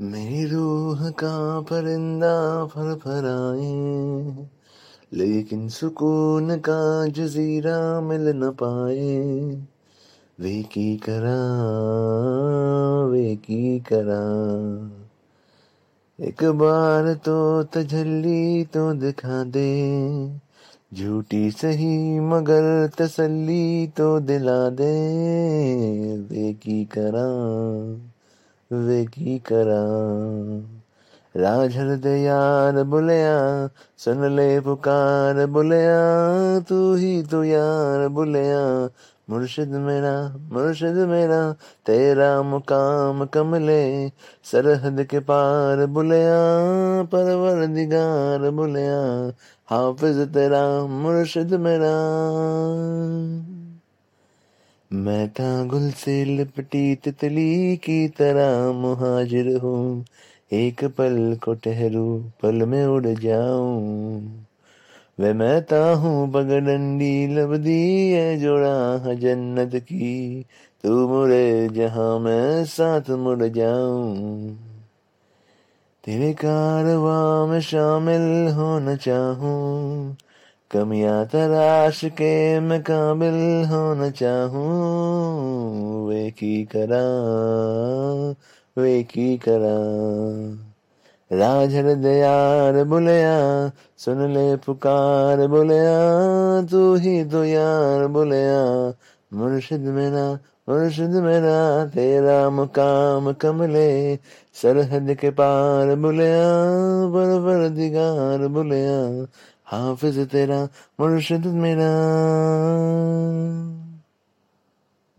میری روح کا پرندہ پھر پھرائے لیکن سکون کا جزیرہ مل نہ پائے۔ وے کی کرا، وے کی کرا۔ ایک بار تو تجلی تو دکھا دے۔ جھوٹی سہی مگر تسلی تو دلا دے۔ وے کی کرا۔ وے کی کرا راجھر دے یار بلیا، سن لے پکار بلیا، تو ہی تو یار بلیا۔ مرشد میرا مرشد میرا، تیرا مقام کملے۔ سرحد کے پار بلیا، پروردگار بلیا۔ حافظ تیرا مرشد میرا۔ میں تا گل سے لپٹی تتلی کی طرح مہاجر ہوں، ایک پل کو ٹہروں پل میں اڑ جاؤں۔ وہ میں تا ہوں پگڈنڈی لبدی ہے جوڑا ہے جنت کی۔ تو مڑے جہاں میں ساتھ مڑ جاؤں۔ تیرے کارواں میں شامل ہونا چاہوں۔ کمیاں تراش کے میں قابل ہونا چاہوں۔ وے کی کرا، وے کی کرا۔ راجھر دیار بلیا، سن لے پکار بلیا، تو ہی تو یار بلیا۔ مرشد میرا مرشد میرا، تیرا مقام کملے سرحد کے پار بلیا پروردگار بلیا۔ حافظ تیرا مرشد میرا